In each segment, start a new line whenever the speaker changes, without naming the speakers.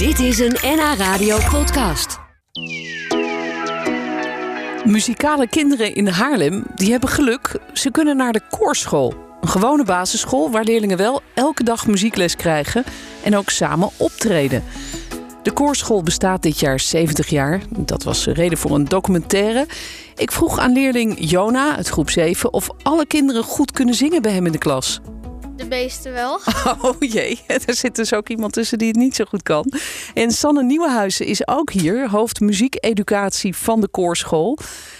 Dit is een NH Radio podcast.
Muzikale kinderen in Haarlem die hebben geluk. Ze kunnen naar de koorschool. Een gewone basisschool waar leerlingen wel elke dag muziekles krijgen en ook samen optreden. De koorschool bestaat dit jaar 70 jaar. Dat was de reden voor een documentaire. Ik vroeg aan leerling Jona uit groep 7 of alle kinderen goed kunnen zingen bij hem in de klas.
De meeste wel.
Oh jee, er zit dus ook iemand tussen die het niet zo goed kan. En Sanne Nieuwenhuizen is ook hier, hoofd muziekeducatie van de koorschool.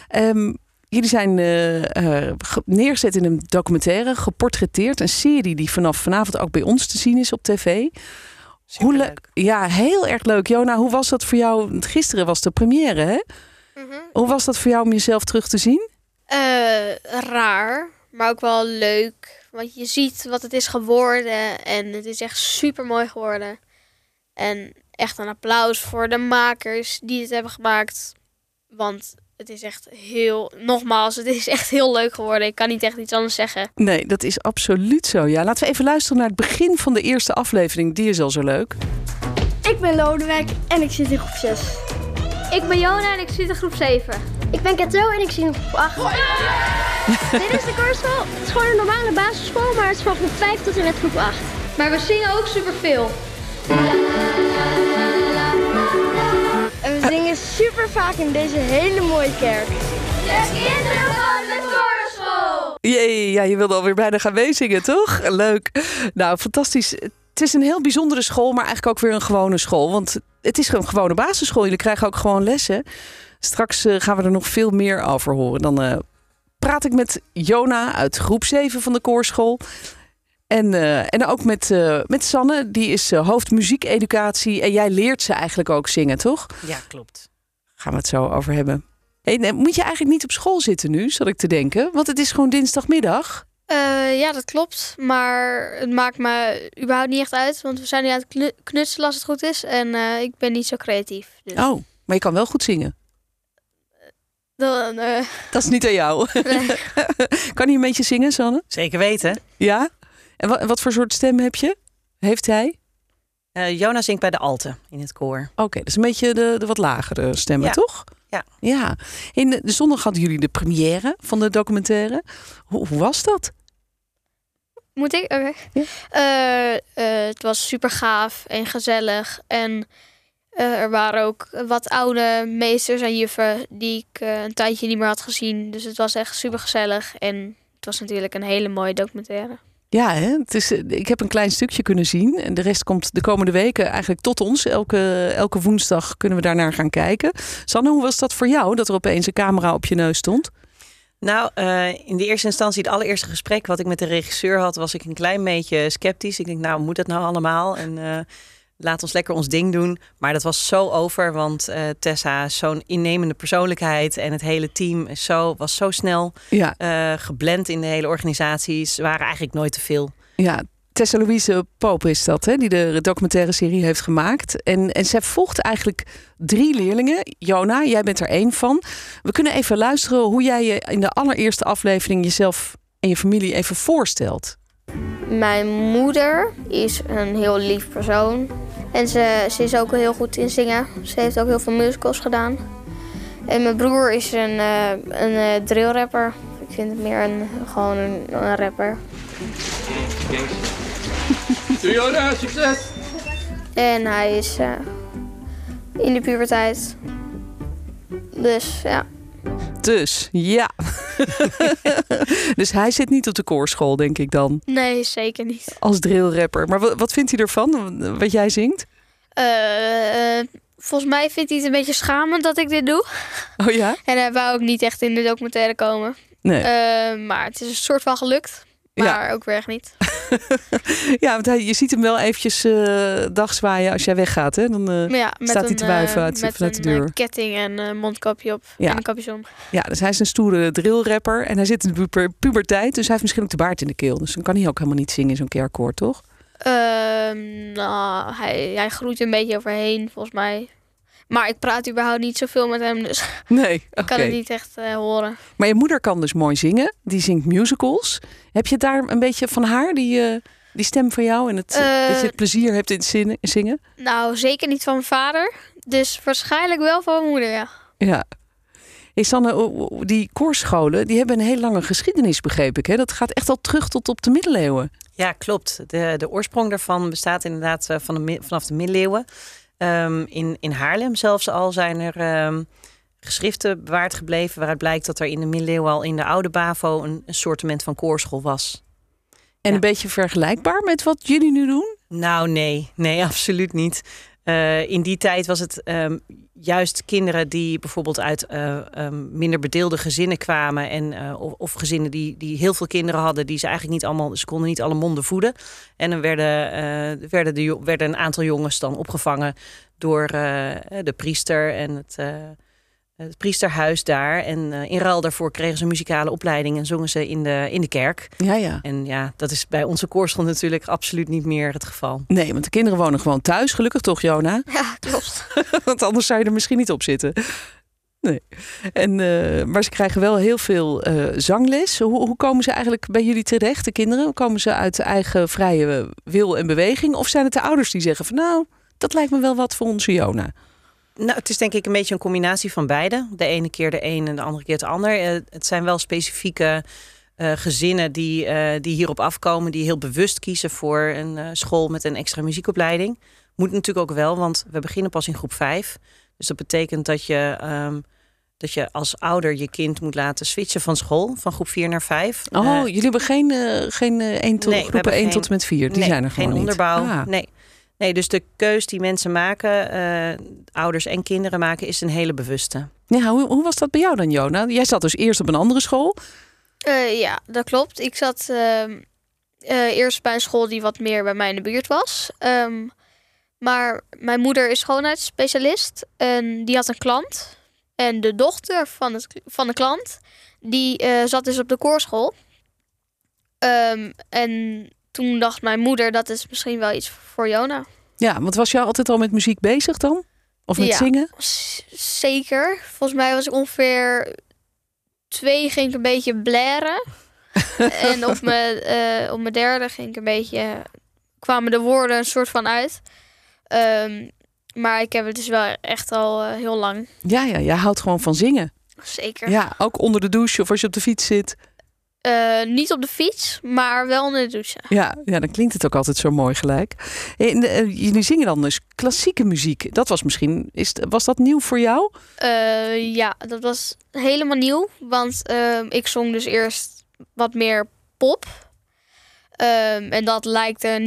Ehm, jullie zijn eh, eh, ge- neergezet in een documentaire, geportretteerd. Een serie die vanaf vanavond ook bij ons te zien is op tv. Hoe le- ja, heel erg leuk. Jona, hoe was dat voor jou? Gisteren was de première, hè?
Mhm.
Hoe was dat voor jou om jezelf terug te zien?
Eh, raar, maar ook wel leuk. Want je ziet wat het is geworden en het is echt super mooi geworden. En echt een applaus voor de makers die het hebben gemaakt. Want het is echt heel, nogmaals, het is echt heel leuk geworden. Ik kan niet echt iets anders zeggen.
Nee, dat is absoluut zo. Ja, laten we even luisteren naar het begin van de eerste aflevering. Die is al zo leuk.
Ik ben Lodewijk en ik zit in groep 6.
Ik ben Jona en ik zit in groep 7.
Ik ben Kato en ik zit in groep 8. Dit is de koorschool. Het is gewoon een normale basisschool, maar het is van groep 5 tot en met groep 8.
Maar we zingen ook superveel.
En we zingen super vaak in deze hele mooie kerk.
Jee, ja, je wilde alweer bijna gaan meezingen, toch? Leuk. Nou, fantastisch. Het is een heel bijzondere school, maar eigenlijk ook weer een gewone school. Want het is een gewone basisschool. Jullie krijgen ook gewoon lessen. Straks eh, gaan we er nog veel meer over horen. Dan eh, praat ik met Jona uit groep 7 van de koorschool. En, eh, en ook met, met Sanne, die is hoofd muziekeducatie. En jij leert ze eigenlijk ook zingen, toch?
Ja, klopt.
Gaan we het zo over hebben. Hey, moet je eigenlijk niet op school zitten nu, zat ik te denken? Want het is gewoon dinsdagmiddag.
Eh, ja, dat klopt. Maar het maakt me überhaupt niet echt uit. Want we zijn nu aan het knu- knutselen als het goed is. En eh, ik ben niet zo creatief. Dus
Oh, maar je kan wel goed zingen.
dan, eh,
Dat is niet aan jou.
nee.
kan hij een beetje zingen, Sanne?
Zeker weten.
Ja? En wat, wat voor soort stem heb je? Heeft hij?
Eh Jona zingt bij de Alte in het koor.
Oké, dat is een beetje de, de wat lagere stemmen,
Ja.
toch?
Ja.
Ja. In de, de zondag hadden jullie de première van de documentaire. Hoe, hoe was dat?
Moet ik? Oké.
Ja.
Eh, eh, het was super gaaf en gezellig. En eh, er waren ook wat oude meesters en juffen die ik een tijdje niet meer had gezien. Dus het was echt super gezellig. En het was natuurlijk een hele mooie documentaire.
Ja, hè? Het is, ik heb een klein stukje kunnen zien. En de rest komt de komende weken eigenlijk tot ons. Elke, elke woensdag kunnen we daarnaar gaan kijken. Sanne, hoe was dat voor jou? Dat er opeens een camera op je neus stond?
Nou, eh, in de eerste instantie, het allereerste gesprek wat ik met de regisseur had, was ik een klein beetje sceptisch. Ik denk, nou, moet dat nou allemaal? En eh, laat ons lekker ons ding doen. Maar dat was zo over, want eh, Tessa is zo'n innemende persoonlijkheid en het hele team is zo, was zo snel
Ja,
geblend in de hele organisatie. Ze waren eigenlijk nooit te veel.
Ja, Tessa Louise Poop is dat, hè, die de documentaire serie heeft gemaakt. En, en zij volgt eigenlijk drie leerlingen. Jona, jij bent er één van. We kunnen even luisteren hoe jij je in de allereerste aflevering jezelf en je familie even voorstelt.
Mijn moeder is een heel lief persoon. En ze, ze is ook heel goed in zingen. Ze heeft ook heel veel musicals gedaan. En mijn broer is een, eh een eh, drillrapper. Ik vind het meer een, gewoon een, een rapper.
Jona, succes!
En hij is eh, in de puberteit. Dus ja.
Dus ja. dus hij zit niet op de koorschool, denk ik dan,
Nee, zeker niet.
als drillrapper. Maar wat, wat vindt hij ervan, wat jij zingt?
Eh, eh, volgens mij vindt hij het een beetje schamend dat ik dit doe.
Oh ja?
En hij wou ook niet echt in de documentaire komen.
Nee.
Eh, maar het is een soort van gelukt. Maar ook weer echt niet.
ja, want hij, je ziet hem wel eventjes eh dagzwaaien als jij weggaat, hè? Dan, eh,
ja, met
Staat hij te wuiven
eh,
uit-
met
vanuit de deur?
eh, ketting en een mondkapje op.
Ja.
En een capuchon.
Ja, dus hij is een stoere drillrapper en hij zit in de puber- puberteit, dus hij heeft misschien ook de baard in de keel. Dus dan kan hij ook helemaal niet zingen in zo'n kerkkoor, toch?
Ehm, nou, hij, hij groeit een beetje overheen, volgens mij. Maar ik praat überhaupt niet zoveel met hem, dus
Nee,
ik
oké.
kan het niet echt eh, horen.
Maar je moeder kan dus mooi zingen. Die zingt musicals. Heb je daar een beetje van haar? Die, eh, Die stem van jou en het,
Eh,
dat je het plezier hebt in het zingen-?
Nou, zeker niet van mijn vader. Dus waarschijnlijk wel van mijn moeder, ja.
Ja. Hey Sanne, die koorscholen die hebben een heel lange geschiedenis, begreep ik. Hè? Dat gaat echt al terug tot op de middeleeuwen.
Ja, klopt. De, de oorsprong daarvan bestaat inderdaad eh, van de, vanaf de middeleeuwen. Ehm, in, in Haarlem zelfs al zijn er ehm, geschriften bewaard gebleven... waaruit blijkt dat er in de middeleeuwen al in de oude BAVO... een, een soortement van koorschool was.
En
Ja.
een beetje vergelijkbaar met wat jullie nu doen?
Nou, nee. Nee, absoluut niet. Eh, in die tijd was het ehm, juist kinderen die bijvoorbeeld uit eh, ehm, minder bedeelde gezinnen kwamen. En, eh, of, of gezinnen die, die heel veel kinderen hadden, die ze eigenlijk niet allemaal, ze konden niet alle monden voeden. En dan werden, werden, werden een aantal jongens dan opgevangen door de priester en het, het priesterhuis daar. En eh, in ruil daarvoor kregen ze een muzikale opleiding en zongen ze in de, in de kerk.
Ja, ja.
En ja, dat is bij onze koorschool natuurlijk absoluut niet meer het geval.
Nee, want de kinderen wonen gewoon thuis. Gelukkig toch, Jona?
Ja, klopt.
Want anders zou je er misschien niet op zitten. Nee. En, eh, maar ze krijgen wel heel veel eh, zangles. Hoe, hoe komen ze eigenlijk bij jullie terecht, de kinderen? Komen ze uit eigen vrije wil en beweging? Of zijn het de ouders die zeggen van nou, dat lijkt me wel wat voor onze Jona?
Nou, het is denk ik een beetje een combinatie van beide. De ene keer de een en de andere keer het ander. Eh, het zijn wel specifieke eh, gezinnen die, eh, die hierop afkomen, die heel bewust kiezen voor een school met een extra muziekopleiding. Moet natuurlijk ook wel, want we beginnen pas in groep 5. Dus dat betekent dat je, ehm, dat je als ouder je kind moet laten switchen van school, van groep 4 naar 5.
Oh, jullie hebben geen, geen eh, één tot,
Nee,
groepen
hebben
1
geen-
tot en met 4. Die
nee,
zijn er gewoon
geen
niet.
onderbouw.
Ah.
Nee. Nee, dus de keus die mensen maken, eh, ouders en kinderen maken, is een hele bewuste.
Ja, hoe, hoe was dat bij jou dan, Jona? Jij zat dus eerst op een andere school.
Eh, ja, dat klopt. Ik zat ehm, eh, eerst bij een school die wat meer bij mij in de buurt was. Ehm, maar mijn moeder is schoonheidsspecialist en die had een klant. En de dochter van, het, van de klant, die eh, zat dus op de koorschool. Ehm, en toen dacht mijn moeder, dat is misschien wel iets voor Jona.
Ja, want was jij altijd al met muziek bezig dan? Of met
Ja.
zingen?
Zeker. Volgens mij was ik ongeveer twee ging ik een beetje blaren. en op mijn, eh, op mijn derde ging ik een beetje kwamen de woorden een soort van uit. Ehm, maar ik heb het dus wel echt al eh, heel lang.
Ja, ja, jij houdt gewoon van zingen.
Zeker.
Ja, ook onder de douche of als je op de fiets zit.
Eh, niet op de fiets, maar wel onder de douche.
Ja, ja dan klinkt het ook altijd zo mooi gelijk. En, eh, jullie zingen dan dus klassieke muziek. Dat was misschien, is, was dat nieuw voor jou?
Eh, ja, dat was helemaal nieuw. Want ehm, ik zong dus eerst wat meer pop. Ehm, en dat lijkt er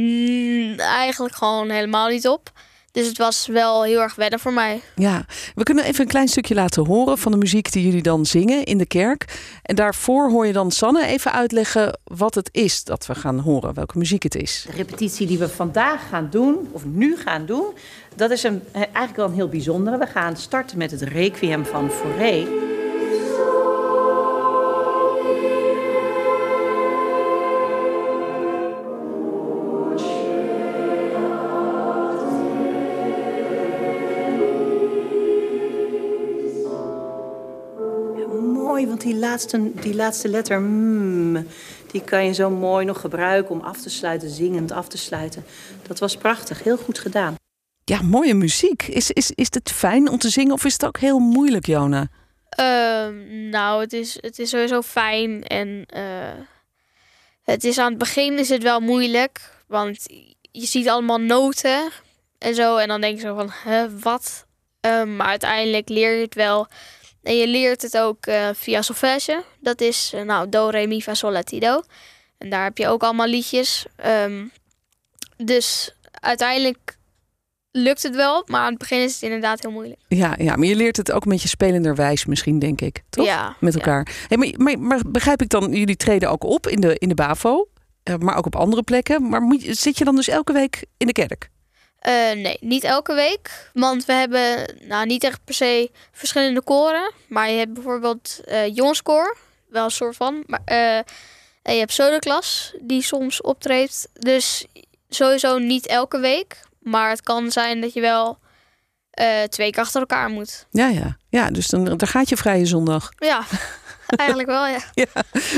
eigenlijk gewoon helemaal niet op. Dus het was wel heel erg wennen voor mij.
Ja, we kunnen even een klein stukje laten horen van de muziek die jullie dan zingen in de kerk. En daarvoor hoor je dan Sanne even uitleggen wat het is dat we gaan horen, welke muziek het is.
De repetitie die we vandaag gaan doen, of nu gaan doen, dat is een, eh, eigenlijk wel een heel bijzondere. We gaan starten met het Requiem van Fauré. Die laatste, die laatste letter, mm, die kan je zo mooi nog gebruiken om af te sluiten, zingend af te sluiten. Dat was prachtig, heel goed gedaan.
Ja, mooie muziek. Is, is, is het fijn om te zingen of is het ook heel moeilijk, Jona?
Ehm, nou, het is, het is sowieso fijn. En eh, het is aan het begin is het wel moeilijk. Want je ziet allemaal noten en zo. En dan denk je zo van, hè, wat? Ehm, maar uiteindelijk leer je het wel. En je leert het ook eh, via solfège. Dat is eh, nou do, re, mi, fa, sol, la, ti, do. En daar heb je ook allemaal liedjes. Ehm, dus uiteindelijk lukt het wel. Maar aan het begin is het inderdaad heel moeilijk.
Ja, ja, maar je leert het ook een beetje spelenderwijs misschien, denk ik. Toch?
Ja,
Met
ja.
elkaar. Hey, maar, maar, maar begrijp ik dan, jullie treden ook op in de, in de BAVO, eh, maar ook op andere plekken. Maar moet, zit je dan dus elke week in de kerk?
Eh, nee, niet elke week. Want we hebben nou, niet echt per se verschillende koren. Maar je hebt bijvoorbeeld eh jongenskoor. Wel een soort van. Maar, eh, en je hebt sodoklas die soms optreedt. Dus sowieso niet elke week. Maar het kan zijn dat je wel twee keer achter elkaar moet.
Ja, ja. Ja, dus dan, dan gaat je vrije zondag.
Ja, Eigenlijk wel, ja.
Ja.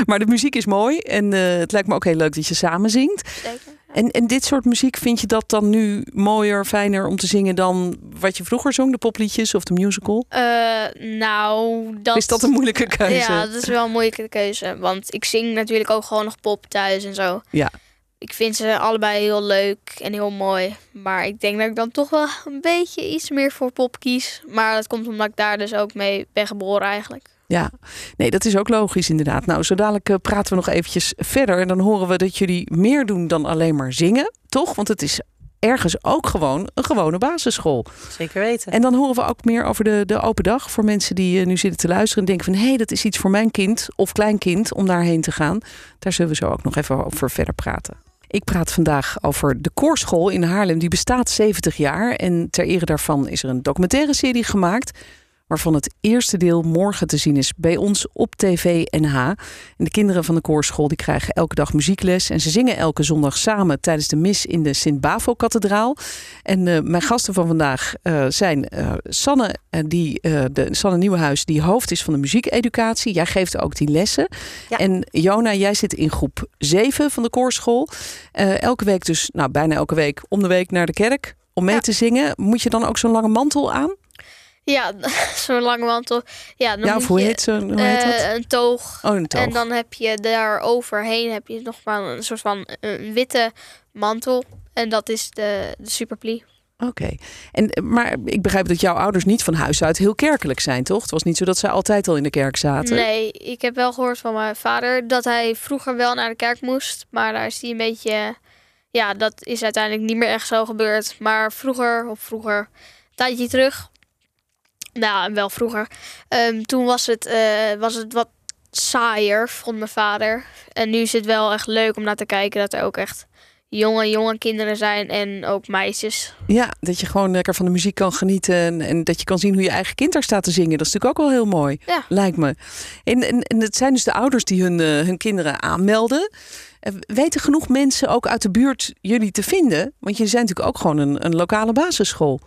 Maar de muziek is mooi en het lijkt me ook heel leuk dat je samen zingt.
Zeker.
En, en dit soort muziek, vind je dat dan nu mooier, fijner om te zingen dan wat je vroeger zong, de popliedjes of de musical?
Eh, nou, dat...
Is dat een moeilijke keuze?
Ja, dat is wel een moeilijke keuze. Want ik zing natuurlijk ook gewoon nog pop thuis en zo.
Ja.
Ik vind ze allebei heel leuk en heel mooi. Maar ik denk dat ik dan toch wel een beetje iets meer voor pop kies. Maar dat komt omdat ik daar dus ook mee ben geboren eigenlijk.
Ja, nee, dat is ook logisch inderdaad. Nou, zo dadelijk eh, praten we nog eventjes verder. En dan horen we dat jullie meer doen dan alleen maar zingen, toch? Want het is ergens ook gewoon een gewone basisschool.
Zeker weten.
En dan horen we ook meer over de, de open dag voor mensen die eh, nu zitten te luisteren en denken van hé, hey, dat is iets voor mijn kind of kleinkind om daarheen te gaan. Daar zullen we zo ook nog even over verder praten. Ik praat vandaag over de koorschool in Haarlem. Die bestaat 70 jaar en ter ere daarvan is er een documentaire serie gemaakt waarvan het eerste deel morgen te zien is bij ons op TV NH. En de kinderen van de koorschool die krijgen elke dag muziekles en ze zingen elke zondag samen tijdens de mis in de Sint-Bavo-kathedraal. En uh, mijn gasten van vandaag uh, zijn uh, Sanne, die, de, Sanne Nieuwenhuis, die hoofd is van de muziekeducatie. Jij geeft ook die lessen. Ja. En Jona, jij zit in groep 7 van de koorschool. elke week dus, nou bijna elke week, om de week naar de kerk om mee ja. te zingen. Moet je dan ook zo'n lange mantel aan?
Ja, zo'n lange mantel. Ja, dan
ja, hoe,
je,
heet zo, hoe heet dat?
Uh, een toog.
Oh, een toog.
En dan heb je daar overheen heb je nog maar een soort van een witte mantel. En dat is de, de superplie.
Oké. Okay. En Maar ik begrijp dat jouw ouders niet van huis uit heel kerkelijk zijn, toch? Het was niet zo dat zij altijd al in de kerk zaten.
Nee, ik heb wel gehoord van mijn vader dat hij vroeger wel naar de kerk moest. Maar daar is hij een beetje... Ja, dat is uiteindelijk niet meer echt zo gebeurd. Maar vroeger, of vroeger, een tijdje terug, nou, wel vroeger. Um, toen was het, uh, was het wat saaier, vond mijn vader. En nu is het wel echt leuk om naar te kijken dat er ook echt jonge, jonge kinderen zijn en ook meisjes.
Ja, dat je gewoon lekker van de muziek kan genieten en, en dat je kan zien hoe je eigen kind daar staat te zingen. Dat is natuurlijk ook wel heel mooi,
ja.
lijkt me. En, en, en het zijn dus de ouders die hun, uh, hun kinderen aanmelden. Uh, weten genoeg mensen ook uit de buurt jullie te vinden? Want jullie zijn natuurlijk ook gewoon een, een lokale basisschool.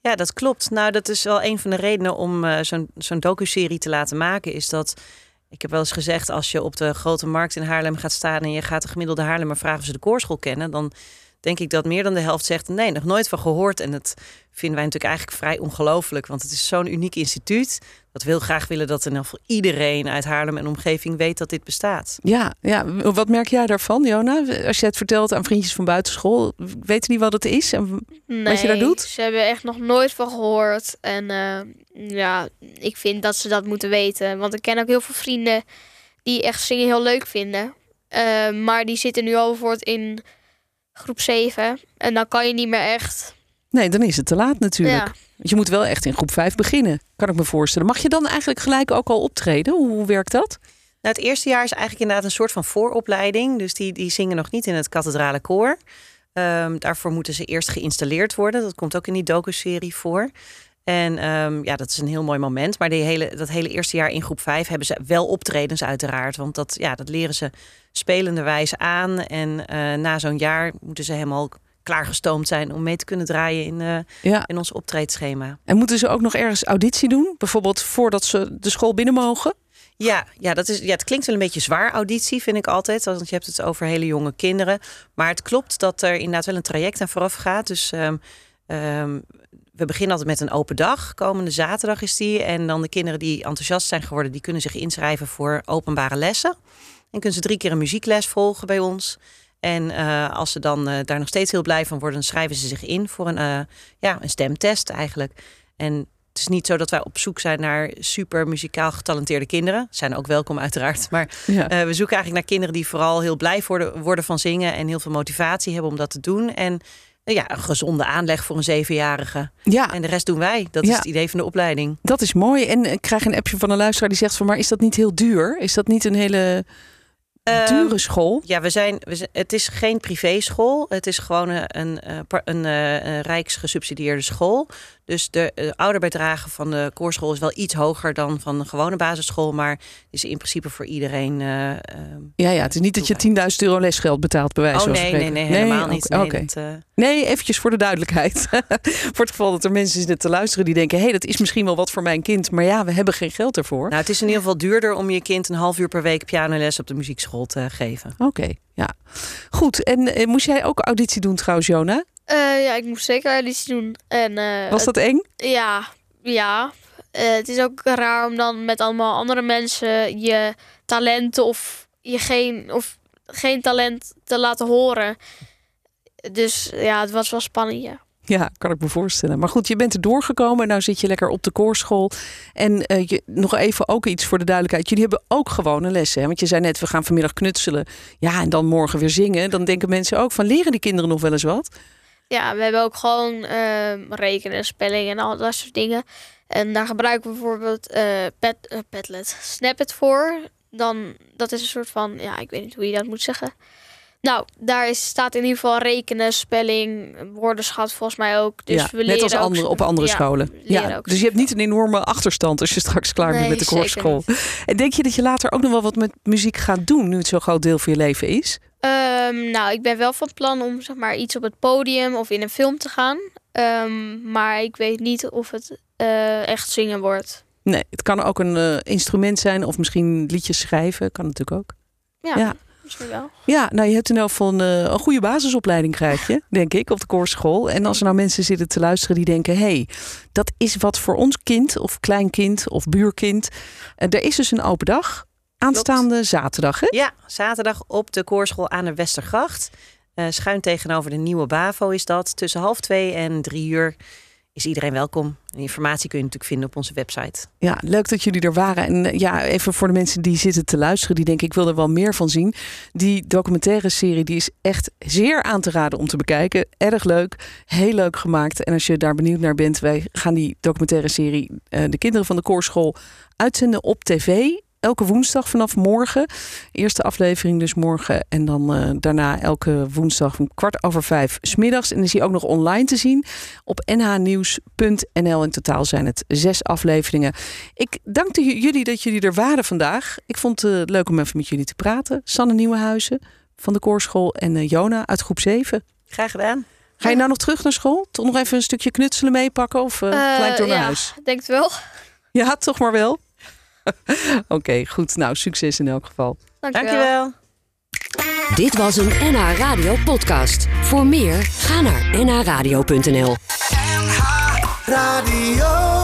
Ja, dat klopt. Nou, dat is wel een van de redenen om uh, zo'n zo'n docu-serie te laten maken. Is dat, ik heb wel eens gezegd, als je op de grote markt in Haarlem gaat staan... en je gaat de gemiddelde Haarlemmer vragen of ze de koorschool kennen... dan denk ik dat meer dan de helft zegt, nee, nog nooit van gehoord. En dat vinden wij natuurlijk eigenlijk vrij ongelooflijk. Want het is zo'n uniek instituut. Dat we heel graag willen dat in ieder geval iedereen uit Haarlem en omgeving weet dat dit bestaat.
Ja, ja, wat merk jij daarvan, Jona? Als je het vertelt aan vriendjes van buitenschool, weten die wat het is en
nee,
wat je daar doet?
Ze hebben echt nog nooit van gehoord. En uh, ja, ik vind dat ze dat moeten weten. Want ik ken ook heel veel vrienden die echt zingen heel leuk vinden. Uh, maar die zitten nu al bijvoorbeeld in groep 7. En dan kan je niet meer echt.
Nee, dan is het te laat natuurlijk.
Ja.
Want je moet wel echt in groep 5 beginnen, kan ik me voorstellen. Mag je dan eigenlijk gelijk ook al optreden? Hoe, hoe werkt dat?
Nou, het eerste jaar is eigenlijk inderdaad een soort van vooropleiding. Dus die, die zingen nog niet in het kathedrale koor. Um, daarvoor moeten ze eerst geïnstalleerd worden. Dat komt ook in die docu-serie voor. En um, ja, dat is een heel mooi moment. Maar die hele, dat hele eerste jaar in groep 5 hebben ze wel optredens uiteraard. Want dat, ja, dat leren ze spelende wijze aan. En uh, na zo'n jaar moeten ze helemaal klaargestoomd zijn om mee te kunnen draaien in, uh,
ja.
in ons optreedschema.
En moeten ze ook nog ergens auditie doen? Bijvoorbeeld voordat ze de school binnen mogen?
Ja, ja, dat is, ja, het klinkt wel een beetje zwaar auditie, vind ik altijd. Want je hebt het over hele jonge kinderen. Maar het klopt dat er inderdaad wel een traject aan vooraf gaat. Dus um, um, we beginnen altijd met een open dag. Komende zaterdag is die. En dan de kinderen die enthousiast zijn geworden, die kunnen zich inschrijven voor openbare lessen. En kunnen ze drie keer een muziekles volgen bij ons. En uh, als ze dan uh, daar nog steeds heel blij van worden, dan schrijven ze zich in voor een, uh, ja, een stemtest eigenlijk. En het is niet zo dat wij op zoek zijn naar super muzikaal getalenteerde kinderen. Zijn ook welkom uiteraard. Maar
Ja.
we zoeken eigenlijk naar kinderen die vooral heel blij worden, worden van zingen. En heel veel motivatie hebben om dat te doen. En ja, een gezonde aanleg voor een zevenjarige.
Ja,
En de rest doen wij. Dat
Ja.
is het idee van de opleiding.
dat is mooi. En ik krijg een appje van een luisteraar die zegt van... maar is dat niet heel duur? Is dat niet een hele Dure school.
Ja, we zijn, we zijn, het is geen privéschool. Het is gewoon een, een, eh, par- een, eh, een rijksgesubsidieerde school. Dus de eh, ouderbijdrage van de koorschool is wel iets hoger dan van de gewone basisschool. Maar is in principe voor iedereen. eh, ehm,
Ja, ja, het is niet dat je 10.000 euro lesgeld betaalt bij wijze
oh
van
nee, nee,
spreken.
nee, helemaal niet. Nee, dat, eh,
Nee, eventjes voor de duidelijkheid. voor het geval dat er mensen zitten te luisteren die denken... hé, hey, dat is misschien wel wat voor mijn kind... maar ja, we hebben geen geld ervoor.
nou, het is in ieder geval duurder om je kind een half uur per week pianoles op de muziekschool te geven.
Oké, ja. Goed, en moest jij ook auditie doen trouwens, Jona?
Eh, ja, ik moest zeker auditie doen. En, eh,
Was dat eng?
Ja, ja. Eh, het is ook raar om dan met allemaal andere mensen je talenten of je geen, of geen talent te laten horen. Dus ja, het was wel spannend, ja.
Ja, kan ik me voorstellen. Maar goed, je bent er doorgekomen en nou zit je lekker op de koorschool. En je, nog even ook iets voor de duidelijkheid. Jullie hebben ook gewone lessen. Hè? Want je zei net, we gaan vanmiddag knutselen. Ja, en dan morgen weer zingen. Dan denken mensen ook van, leren die kinderen nog wel eens wat?
Ja, we hebben ook gewoon ehm, rekenen, spelling en al dat soort dingen. En daar gebruiken we bijvoorbeeld eh pet, eh, Padlet, Snapit voor. Dan, dat is een soort van, ja, ik weet niet hoe je dat moet zeggen. Nou, daar is, staat in ieder geval rekenen, spelling, woordenschat volgens mij ook. Dus
ja,
we
net als
ook-
andere, op andere
ja,
scholen. Ja,
ook
dus je hebt niet een enorme achterstand als je straks klaar bent met de
zeker
koorschool. En denk je dat je later ook nog wel wat met muziek gaat doen, nu het zo'n groot deel van je leven is?
Ehm, nou, ik ben wel van plan om zeg maar iets op het podium of in een film te gaan. Ehm, maar ik weet niet of het eh, echt zingen wordt.
Nee, het kan ook een eh, instrument zijn of misschien liedjes schrijven. Kan natuurlijk ook.
Ja,
Ja.
misschien wel.
Ja, nou je hebt in geval een, eh, een goede basisopleiding krijg je, denk ik, op de koorschool. En als er nou mensen zitten te luisteren die denken... hé, hey, dat is wat voor ons kind of kleinkind of buurkind. Er is dus een open dag. Aanstaande zaterdag, hè?
Ja, zaterdag op de koorschool aan de Westergracht. Eh, schuin tegenover de nieuwe BAVO is dat. Tussen half twee en drie uur is iedereen welkom. En informatie kun je natuurlijk vinden op onze website.
Ja, leuk dat jullie er waren. En eh, ja, even voor de mensen die zitten te luisteren, die denken ik wil er wel meer van zien. Die documentaire serie die is echt zeer aan te raden om te bekijken. Erg leuk, heel leuk gemaakt. En als je daar benieuwd naar bent, wij gaan die documentaire serie eh, De Kinderen van de Koorschool uitzenden op tv. Elke woensdag vanaf morgen. Eerste aflevering dus morgen. En dan eh, daarna elke woensdag om kwart over vijf smiddags. En dan is hij ook nog online te zien op nhnieuws.nl. In totaal zijn het zes afleveringen. Ik dank jullie dat jullie er waren vandaag. Ik vond het eh, leuk om even met jullie te praten. Sanne Nieuwenhuizen van de Koorschool en eh, Jona uit groep 7.
Graag gedaan.
Ga je nou nog terug naar school? Toch nog even een stukje knutselen meepakken of gelijk door naar
ja,
huis?
denk het wel.
Ja, toch maar wel. Oké, goed. Nou, succes in elk geval.
Dankjewel.
Dankjewel.
Dit was een NH Radio podcast. Voor meer, ga naar nhradio.nl.
Radio.